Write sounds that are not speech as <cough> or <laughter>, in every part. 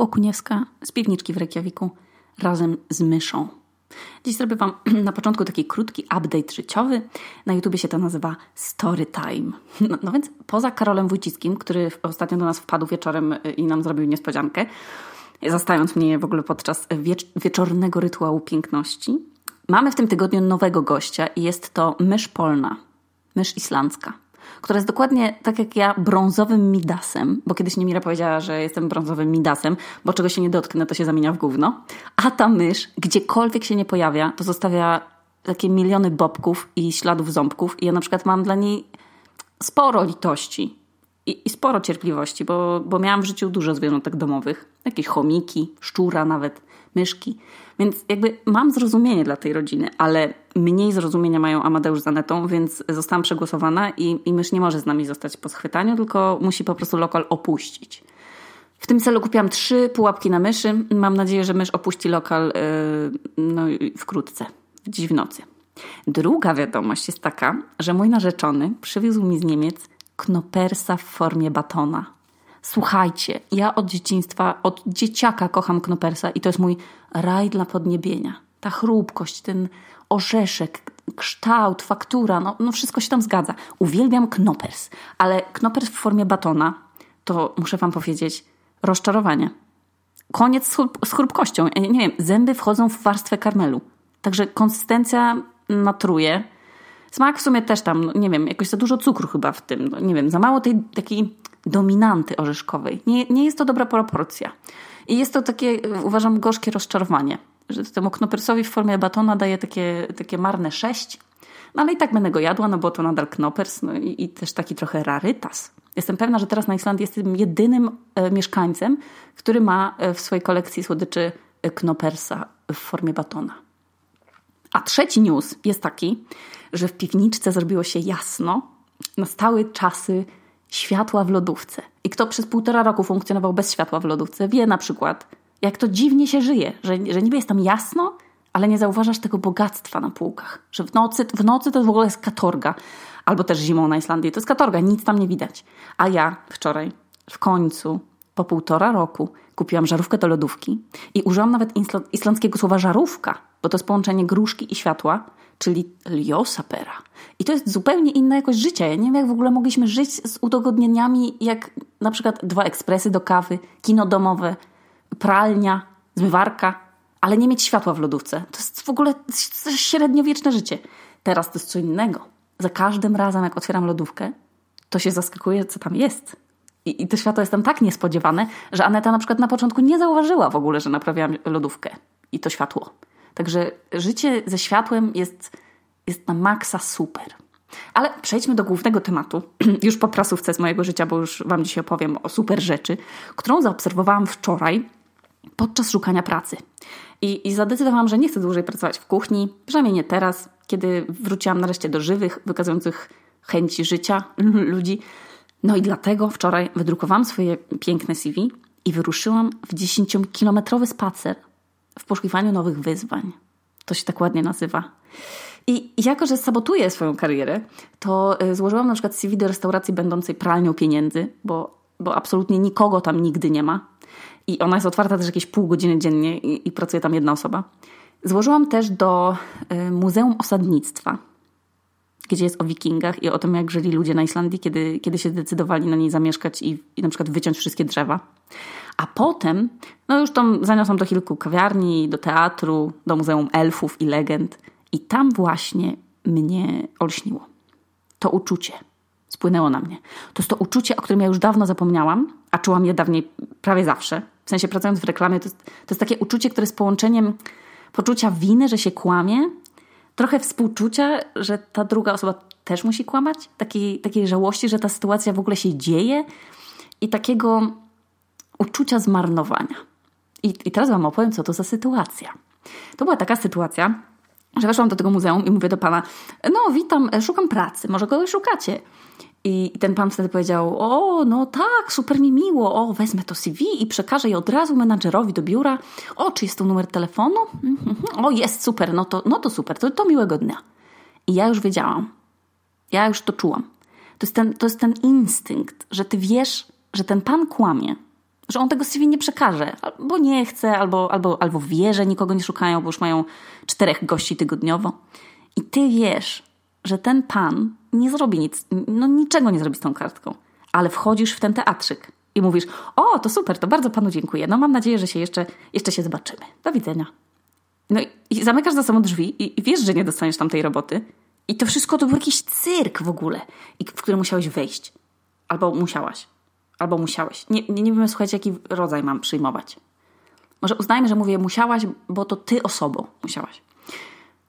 Okuniewska z piwniczki w Reykjaviku razem z myszą. Dziś zrobię Wam <clears throat> na początku taki krótki update życiowy. Na YouTubie się to nazywa Story Time. No, no więc poza Karolem Wójcickim, który ostatnio do nas wpadł wieczorem i nam zrobił niespodziankę, zastając mnie w ogóle podczas wiecz wieczornego rytuału piękności, mamy w tym tygodniu nowego gościa i jest to mysz polna, mysz islandzka która jest dokładnie tak jak ja brązowym midasem, bo kiedyś Niemira powiedziała, że jestem brązowym midasem, bo czego się nie dotknę, to się zamienia w gówno. A ta mysz, gdziekolwiek się nie pojawia, to zostawia takie miliony bobków i śladów ząbków i ja na przykład mam dla niej sporo litości i, i sporo cierpliwości, bo, bo miałam w życiu dużo zwierzątek domowych. Jakieś chomiki, szczura nawet, myszki. Więc jakby mam zrozumienie dla tej rodziny, ale mniej zrozumienia mają Amadeusz z Anetą, więc zostałam przegłosowana i, i mysz nie może z nami zostać po schwytaniu, tylko musi po prostu lokal opuścić. W tym celu kupiłam trzy pułapki na myszy. Mam nadzieję, że mysz opuści lokal yy, no, wkrótce, dziś w nocy. Druga wiadomość jest taka, że mój narzeczony przywiózł mi z Niemiec knopersa w formie batona. Słuchajcie, ja od dzieciństwa, od dzieciaka kocham knopersa i to jest mój raj dla podniebienia. Ta chrupkość, ten orzeszek, kształt, faktura, no, no wszystko się tam zgadza. Uwielbiam knopers, ale knopers w formie batona to muszę wam powiedzieć rozczarowanie. Koniec z, chrup z chrupkością. Nie wiem, zęby wchodzą w warstwę karmelu. Także konsystencja natruje. Smak w sumie też tam, no, nie wiem, jakoś za dużo cukru chyba w tym. No, nie wiem, za mało tej takiej dominanty orzeszkowej. Nie, nie jest to dobra proporcja. I jest to takie, uważam, gorzkie rozczarowanie, że temu knopersowi w formie batona daje takie, takie marne sześć, no ale i tak będę go jadła, no bo to nadal knopers no i, i też taki trochę rarytas. Jestem pewna, że teraz na Islandii jestem jedynym e, mieszkańcem, który ma e, w swojej kolekcji słodyczy e, knopersa w formie batona. A trzeci news jest taki, że w piwniczce zrobiło się jasno, nastały czasy światła w lodówce. I kto przez półtora roku funkcjonował bez światła w lodówce, wie na przykład, jak to dziwnie się żyje, że, że niby jest tam jasno, ale nie zauważasz tego bogactwa na półkach. Że w nocy, w nocy to w ogóle jest katorga. Albo też zimą na Islandii to jest katorga, nic tam nie widać. A ja wczoraj, w końcu, po półtora roku, kupiłam żarówkę do lodówki i użyłam nawet islandzkiego słowa żarówka, bo to jest połączenie gruszki i światła czyli Liosapera. I to jest zupełnie inna jakość życia. Ja nie wiem, jak w ogóle mogliśmy żyć z udogodnieniami, jak na przykład dwa ekspresy do kawy, kino domowe, pralnia, zmywarka, ale nie mieć światła w lodówce. To jest w ogóle średniowieczne życie. Teraz to jest co innego. Za każdym razem, jak otwieram lodówkę, to się zaskakuje, co tam jest. I, I to światło jest tam tak niespodziewane, że Aneta na przykład na początku nie zauważyła w ogóle, że naprawiałam lodówkę i to światło. Także życie ze światłem jest, jest na maksa super. Ale przejdźmy do głównego tematu, <clears throat> już po prasówce z mojego życia, bo już Wam dzisiaj opowiem o super rzeczy, którą zaobserwowałam wczoraj podczas szukania pracy. I, I zadecydowałam, że nie chcę dłużej pracować w kuchni, przynajmniej nie teraz, kiedy wróciłam nareszcie do żywych, wykazujących chęci życia ludzi. No i dlatego wczoraj wydrukowałam swoje piękne CV i wyruszyłam w 10-kilometrowy spacer w poszukiwaniu nowych wyzwań. To się tak ładnie nazywa. I jako, że sabotuję swoją karierę, to y, złożyłam na przykład CV do restauracji będącej pralnią pieniędzy, bo, bo absolutnie nikogo tam nigdy nie ma. I ona jest otwarta też jakieś pół godziny dziennie i, i pracuje tam jedna osoba. Złożyłam też do y, Muzeum Osadnictwa, gdzie jest o wikingach i o tym, jak żyli ludzie na Islandii, kiedy, kiedy się zdecydowali na niej zamieszkać i, i na przykład wyciąć wszystkie drzewa. A potem, no już tam zaniosłam do kilku kawiarni, do teatru, do Muzeum Elfów i Legend. I tam właśnie mnie olśniło. To uczucie spłynęło na mnie. To jest to uczucie, o którym ja już dawno zapomniałam, a czułam je dawniej prawie zawsze. W sensie pracując w reklamie, to jest, to jest takie uczucie, które jest połączeniem poczucia winy, że się kłamie, trochę współczucia, że ta druga osoba też musi kłamać, takiej, takiej żałości, że ta sytuacja w ogóle się dzieje i takiego uczucia zmarnowania. I, I teraz Wam opowiem, co to za sytuacja. To była taka sytuacja, że weszłam do tego muzeum i mówię do pana: No, witam, szukam pracy, może kogoś szukacie. I ten pan wtedy powiedział: O, no tak, super mi miło, o, wezmę to CV i przekażę je od razu menadżerowi do biura. O, czy jest tu numer telefonu? Mhm, o, jest super, no to, no to super, to, to miłego dnia. I ja już wiedziałam, ja już to czułam. To jest, ten, to jest ten instynkt, że ty wiesz, że ten pan kłamie, że on tego CV nie przekaże, albo nie chce, albo, albo, albo wie, że nikogo nie szukają, bo już mają czterech gości tygodniowo. I ty wiesz, że ten pan nie zrobi nic, no niczego nie zrobi z tą kartką, ale wchodzisz w ten teatrzyk i mówisz, o, to super, to bardzo panu dziękuję, no mam nadzieję, że się jeszcze, jeszcze się zobaczymy. Do widzenia. No i, zamykasz za sobą drzwi i, i wiesz, że nie dostaniesz tam tej roboty. I to wszystko to był jakiś cyrk w ogóle, w który musiałeś wejść. Albo musiałaś. Albo musiałeś. Nie, nie, nie wiem, słuchajcie, jaki rodzaj mam przyjmować. Może uznajmy, że mówię musiałaś, bo to ty osobą musiałaś.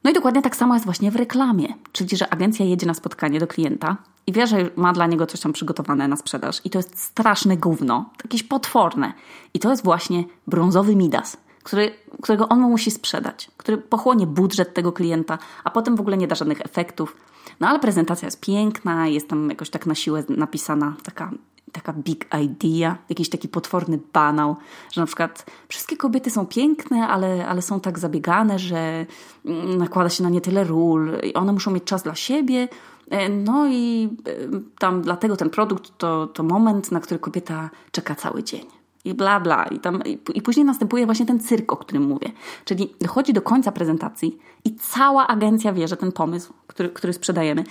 No i dokładnie tak samo jest właśnie w reklamie. Czyli, że agencja jedzie na spotkanie do klienta i wie, że ma dla niego coś tam przygotowane na sprzedaż. I to jest straszne gówno, jakieś potworne. I to jest właśnie brązowy Midas, który, którego on musi sprzedać, który pochłonie budżet tego klienta, a potem w ogóle nie da żadnych efektów. No ale prezentacja jest piękna, jest tam jakoś tak na siłę napisana taka taka big idea, jakiś taki potworny banał, że na przykład wszystkie kobiety są piękne, ale, ale są tak zabiegane, że mm, nakłada się na nie tyle ról i one muszą mieć czas dla siebie. E, no i e, tam dlatego ten produkt to, to moment, na który kobieta czeka cały dzień i bla bla. I, tam, i, I później następuje właśnie ten cyrk, o którym mówię. Czyli dochodzi do końca prezentacji i cała agencja wie, że ten pomysł, który, który sprzedajemy,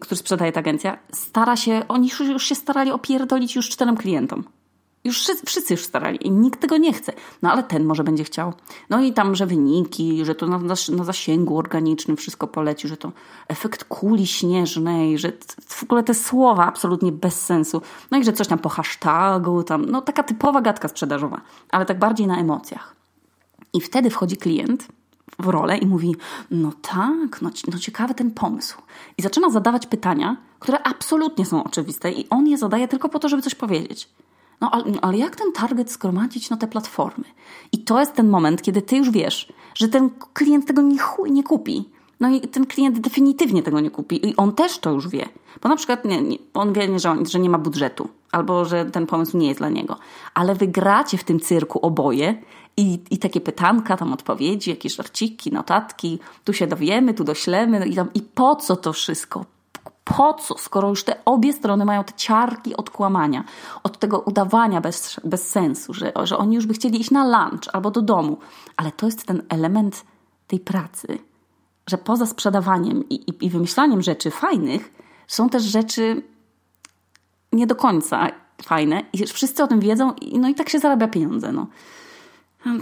który sprzedaje ta agencja, stara się, oni już, już się starali opierdolić już czterem klientom. Już wszyscy, już starali i nikt tego nie chce. No ale ten może będzie chciał. No i tam, że wyniki, że to na, na zasięgu organicznym wszystko poleci, że to efekt kuli śnieżnej, że w ogóle te słowa absolutnie bez sensu. No i że coś tam po hashtagu, tam, no taka typowa gadka sprzedażowa, ale tak bardziej na emocjach. I wtedy wchodzi klient w rolę i mówi: No tak, no, no ciekawy ten pomysł. I zaczyna zadawać pytania, które absolutnie są oczywiste, i on je zadaje tylko po to, żeby coś powiedzieć. No ale, ale jak ten target zgromadzić na te platformy? I to jest ten moment, kiedy ty już wiesz, że ten klient tego nie, nie kupi. No i ten klient definitywnie tego nie kupi i on też to już wie. Bo na przykład nie, nie, on wie, że, że nie ma budżetu albo że ten pomysł nie jest dla niego. Ale wygracie w tym cyrku oboje i, i takie pytanka, tam odpowiedzi, jakieś żarciki, notatki, tu się dowiemy, tu doślemy no i, tam, i po co to wszystko? Po co, skoro już te obie strony mają te ciarki od kłamania, od tego udawania bez, bez sensu, że, że oni już by chcieli iść na lunch albo do domu. Ale to jest ten element tej pracy, że poza sprzedawaniem i, i, i wymyślaniem rzeczy fajnych, są też rzeczy nie do końca fajne i wszyscy o tym wiedzą, i, no i tak się zarabia pieniądze. No.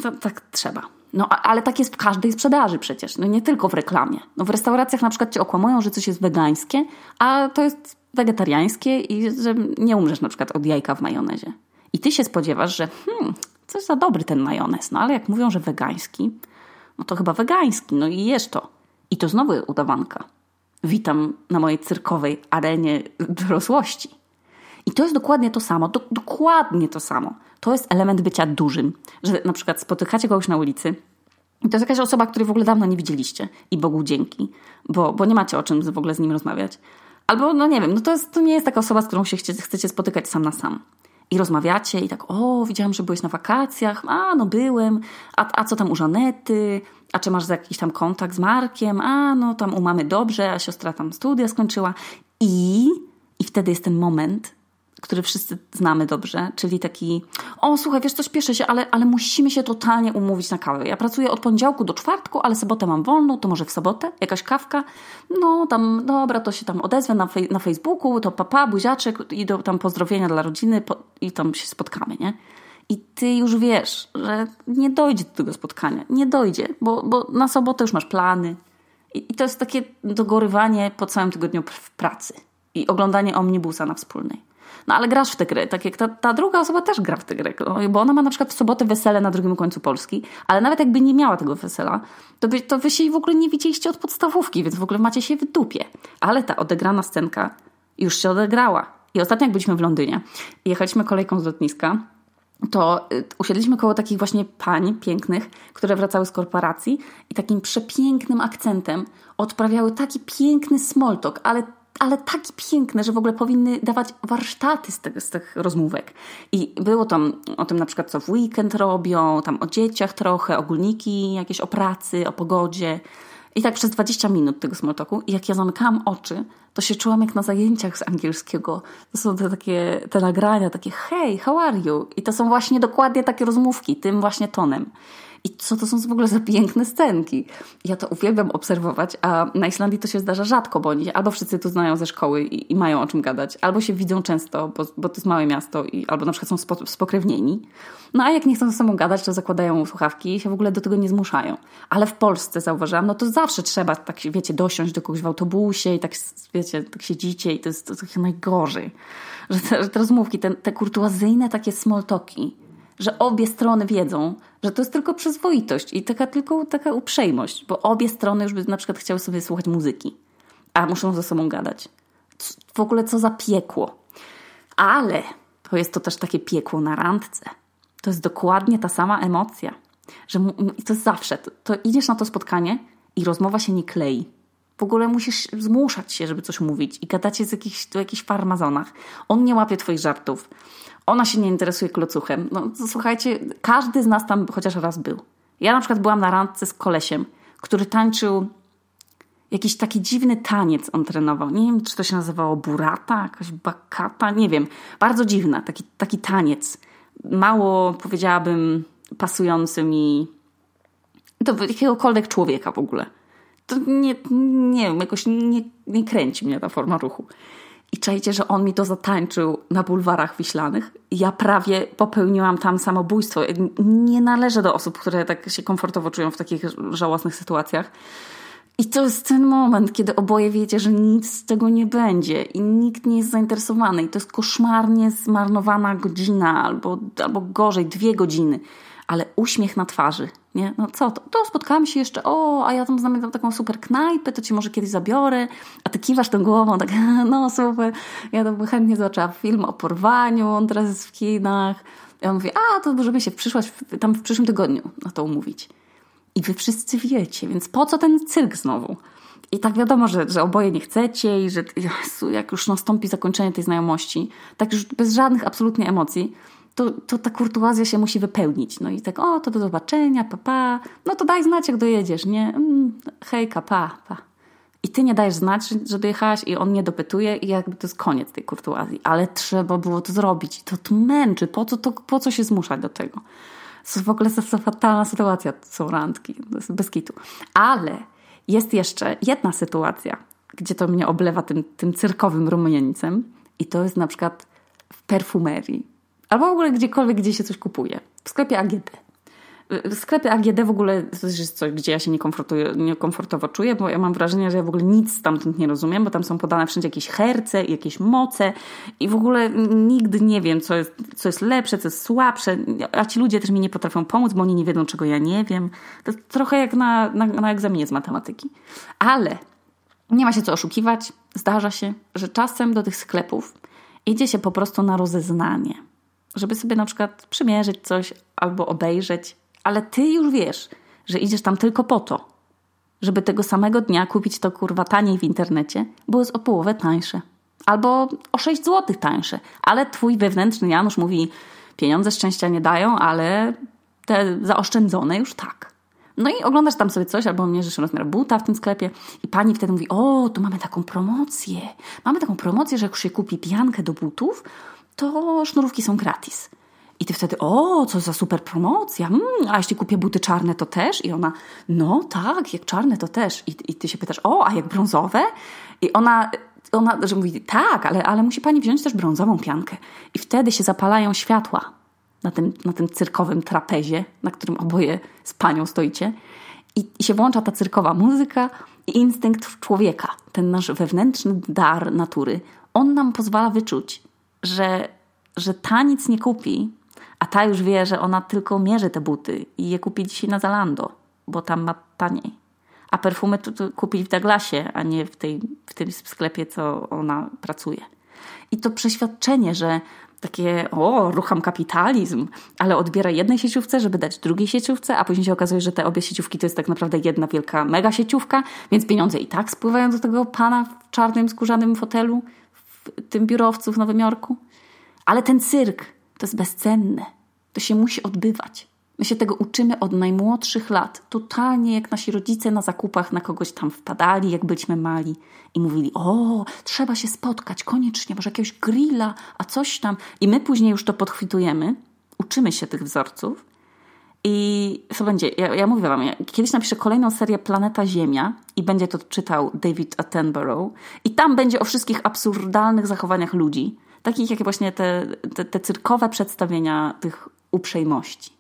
To, tak trzeba. No ale tak jest w każdej sprzedaży przecież, no nie tylko w reklamie. No w restauracjach na przykład cię okłamują, że coś jest wegańskie, a to jest wegetariańskie i że nie umrzesz na przykład od jajka w majonezie. I ty się spodziewasz, że hmm, coś za dobry ten majonez, no ale jak mówią, że wegański, no to chyba wegański, no i jesz to. I to znowu udawanka. Witam na mojej cyrkowej arenie dorosłości. I to jest dokładnie to samo, do, dokładnie to samo. To jest element bycia dużym, że na przykład spotykacie kogoś na ulicy i to jest jakaś osoba, której w ogóle dawno nie widzieliście i Bogu dzięki, bo, bo nie macie o czym w ogóle z nim rozmawiać. Albo, no nie wiem, no to, jest, to nie jest taka osoba, z którą się chcecie, chcecie spotykać sam na sam. I rozmawiacie i tak, o, widziałam, że byłeś na wakacjach, a no byłem, a, a co tam u Żanety, a czy masz jakiś tam kontakt z Markiem, a no tam u mamy dobrze, a siostra tam studia skończyła. I, i wtedy jest ten moment, który wszyscy znamy dobrze, czyli taki, o słuchaj, wiesz co, śpieszę się, ale, ale musimy się totalnie umówić na kawę. Ja pracuję od poniedziałku do czwartku, ale sobotę mam wolną, to może w sobotę? Jakaś kawka? No tam, dobra, to się tam odezwę na, fej na Facebooku, to papa, buziaczek i do, tam pozdrowienia dla rodziny po, i tam się spotkamy, nie? I ty już wiesz, że nie dojdzie do tego spotkania. Nie dojdzie, bo, bo na sobotę już masz plany. I, I to jest takie dogorywanie po całym tygodniu pracy. I oglądanie omnibusa na wspólnej. No ale grasz w tę grę, tak jak ta, ta druga osoba też gra w grę, no, bo ona ma na przykład w sobotę wesele na drugim końcu Polski, ale nawet jakby nie miała tego wesela, to, by, to wy się w ogóle nie widzieliście od podstawówki, więc w ogóle macie się w dupie. Ale ta odegrana scenka już się odegrała. I ostatnio jak byliśmy w Londynie jechaliśmy kolejką z lotniska, to y, usiedliśmy koło takich właśnie pań pięknych, które wracały z korporacji i takim przepięknym akcentem odprawiały taki piękny small talk, ale ale takie piękne, że w ogóle powinny dawać warsztaty z, z tych rozmówek. I było tam o tym na przykład, co w weekend robią, tam o dzieciach trochę, ogólniki jakieś o pracy, o pogodzie. I tak przez 20 minut tego smoltoku. I jak ja zamykałam oczy, to się czułam jak na zajęciach z angielskiego. To są te takie, te nagrania, takie hey, how are you? I to są właśnie dokładnie takie rozmówki, tym właśnie tonem. I co to są w ogóle za piękne scenki? Ja to uwielbiam obserwować, a na Islandii to się zdarza rzadko, bo oni albo wszyscy tu znają ze szkoły i, i mają o czym gadać, albo się widzą często, bo, bo to jest małe miasto, i, albo na przykład są spo, spokrewnieni. No a jak nie chcą ze sobą gadać, to zakładają słuchawki i się w ogóle do tego nie zmuszają. Ale w Polsce zauważyłam, no to zawsze trzeba, tak wiecie, dosiąść do kogoś w autobusie i tak, wiecie, tak siedzicie i to jest, to najgorzej. Że te, że te rozmówki, te, te kurtuazyjne takie smoltoki, że obie strony wiedzą, że to jest tylko przyzwoitość i taka tylko taka uprzejmość, bo obie strony już by na przykład chciały sobie słuchać muzyki, a muszą ze sobą gadać. W ogóle co za piekło. Ale to jest to też takie piekło na randce. To jest dokładnie ta sama emocja. Że to jest zawsze. To, to idziesz na to spotkanie i rozmowa się nie klei. W ogóle musisz zmuszać się, żeby coś mówić i gadacie z jakichś, o jakichś farmazonach. On nie łapie twoich żartów. Ona się nie interesuje klocuchem. No słuchajcie, każdy z nas tam chociaż raz był. Ja na przykład byłam na randce z kolesiem, który tańczył jakiś taki dziwny taniec on trenował. Nie wiem, czy to się nazywało burata, jakaś bakata, nie wiem. Bardzo dziwna, taki, taki taniec. Mało, powiedziałabym, pasujący mi do jakiegokolwiek człowieka w ogóle. To nie, nie wiem, jakoś nie, nie kręci mnie ta forma ruchu. I czajcie, że on mi to zatańczył na bulwarach wiślanych. Ja prawie popełniłam tam samobójstwo. Nie należę do osób, które tak się komfortowo czują w takich żałosnych sytuacjach. I to jest ten moment, kiedy oboje wiecie, że nic z tego nie będzie i nikt nie jest zainteresowany. I to jest koszmarnie zmarnowana godzina albo, albo gorzej, dwie godziny ale uśmiech na twarzy, nie? No co to? To spotkałam się jeszcze, o, a ja tam znam taką super knajpę, to ci może kiedyś zabiorę, a ty kiwasz tą głową, tak, <laughs> no super, ja to by chętnie zobaczyła film o porwaniu, on teraz jest w kinach. Ja mówię, a to możemy się w przyszłość, tam w przyszłym tygodniu na to umówić. I wy wszyscy wiecie, więc po co ten cyrk znowu? I tak wiadomo, że, że oboje nie chcecie i że Jezu, jak już nastąpi zakończenie tej znajomości, tak już bez żadnych absolutnie emocji, to, to ta kurtuazja się musi wypełnić. No i tak, o, to do zobaczenia, pa, pa. No to daj znać, jak dojedziesz, nie? Mm, hejka, pa, pa. I ty nie dajesz znać, że dojechałaś i on nie dopytuje i jakby to jest koniec tej kurtuazji. Ale trzeba było to zrobić. To, to męczy. Po co, to, po co się zmuszać do tego? To jest w ogóle to fatalna sytuacja, są randki. To jest bez kitu. Ale jest jeszcze jedna sytuacja, gdzie to mnie oblewa tym, tym cyrkowym rumieńcem i to jest na przykład w perfumerii Albo w ogóle gdziekolwiek, gdzie się coś kupuje. W sklepie AGD. W sklepie AGD w ogóle to jest coś, gdzie ja się niekomfortowo czuję, bo ja mam wrażenie, że ja w ogóle nic stamtąd nie rozumiem, bo tam są podane wszędzie jakieś herce jakieś moce i w ogóle nigdy nie wiem, co jest, co jest lepsze, co jest słabsze, a ci ludzie też mi nie potrafią pomóc, bo oni nie wiedzą, czego ja nie wiem. To trochę jak na, na, na egzaminie z matematyki. Ale nie ma się co oszukiwać. Zdarza się, że czasem do tych sklepów idzie się po prostu na rozeznanie żeby sobie na przykład przymierzyć coś albo obejrzeć, ale ty już wiesz, że idziesz tam tylko po to, żeby tego samego dnia kupić to kurwa taniej w internecie, bo jest o połowę tańsze. Albo o 6 zł tańsze. Ale twój wewnętrzny Janusz mówi, pieniądze szczęścia nie dają, ale te zaoszczędzone już tak. No i oglądasz tam sobie coś, albo mierzysz rozmiar buta w tym sklepie i pani wtedy mówi, o, tu mamy taką promocję. Mamy taką promocję, że jak się kupi piankę do butów, to sznurówki są gratis. I ty wtedy, o, co za super promocja, mm, a jeśli kupię buty czarne, to też? I ona, no tak, jak czarne, to też. I, i ty się pytasz, o, a jak brązowe? I ona, ona że mówi, tak, ale, ale musi pani wziąć też brązową piankę. I wtedy się zapalają światła na tym, na tym cyrkowym trapezie, na którym oboje z panią stoicie. I, I się włącza ta cyrkowa muzyka i instynkt człowieka, ten nasz wewnętrzny dar natury, on nam pozwala wyczuć, że, że ta nic nie kupi, a ta już wie, że ona tylko mierzy te buty i je kupi dzisiaj na Zalando, bo tam ma taniej. A perfumy to, to kupić w Douglasie, a nie w, tej, w tym sklepie, co ona pracuje. I to przeświadczenie, że takie, o, rucham kapitalizm, ale odbiera jednej sieciówce, żeby dać drugiej sieciówce, a później się okazuje, że te obie sieciówki to jest tak naprawdę jedna wielka mega sieciówka, więc pieniądze i tak spływają do tego pana w czarnym, skórzanym fotelu tym biurowcu w Nowym Jorku. Ale ten cyrk to jest bezcenne. To się musi odbywać. My się tego uczymy od najmłodszych lat. Totalnie jak nasi rodzice na zakupach na kogoś tam wpadali, jak byliśmy mali i mówili: O, trzeba się spotkać koniecznie, może jakiegoś grilla, a coś tam. I my później już to podchwytujemy, uczymy się tych wzorców. I co będzie? Ja, ja mówię Wam, ja kiedyś napiszę kolejną serię Planeta Ziemia i będzie to czytał David Attenborough. I tam będzie o wszystkich absurdalnych zachowaniach ludzi, takich jak właśnie te, te, te cyrkowe przedstawienia tych uprzejmości.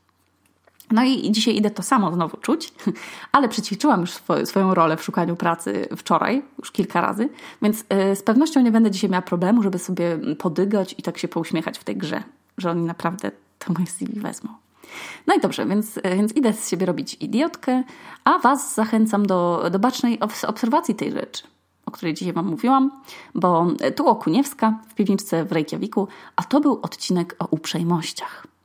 No i dzisiaj idę to samo znowu czuć, <laughs> ale przećwiczyłam już swoją rolę w szukaniu pracy wczoraj, już kilka razy, więc y, z pewnością nie będę dzisiaj miała problemu, żeby sobie podygać i tak się pouśmiechać w tej grze, że oni naprawdę to moje CV wezmą. No i dobrze, więc, więc idę z siebie robić idiotkę, a Was zachęcam do, do bacznej obserwacji tej rzeczy, o której dzisiaj Wam mówiłam, bo tu Okuniewska w piwniczce w Reykjaviku, a to był odcinek o uprzejmościach.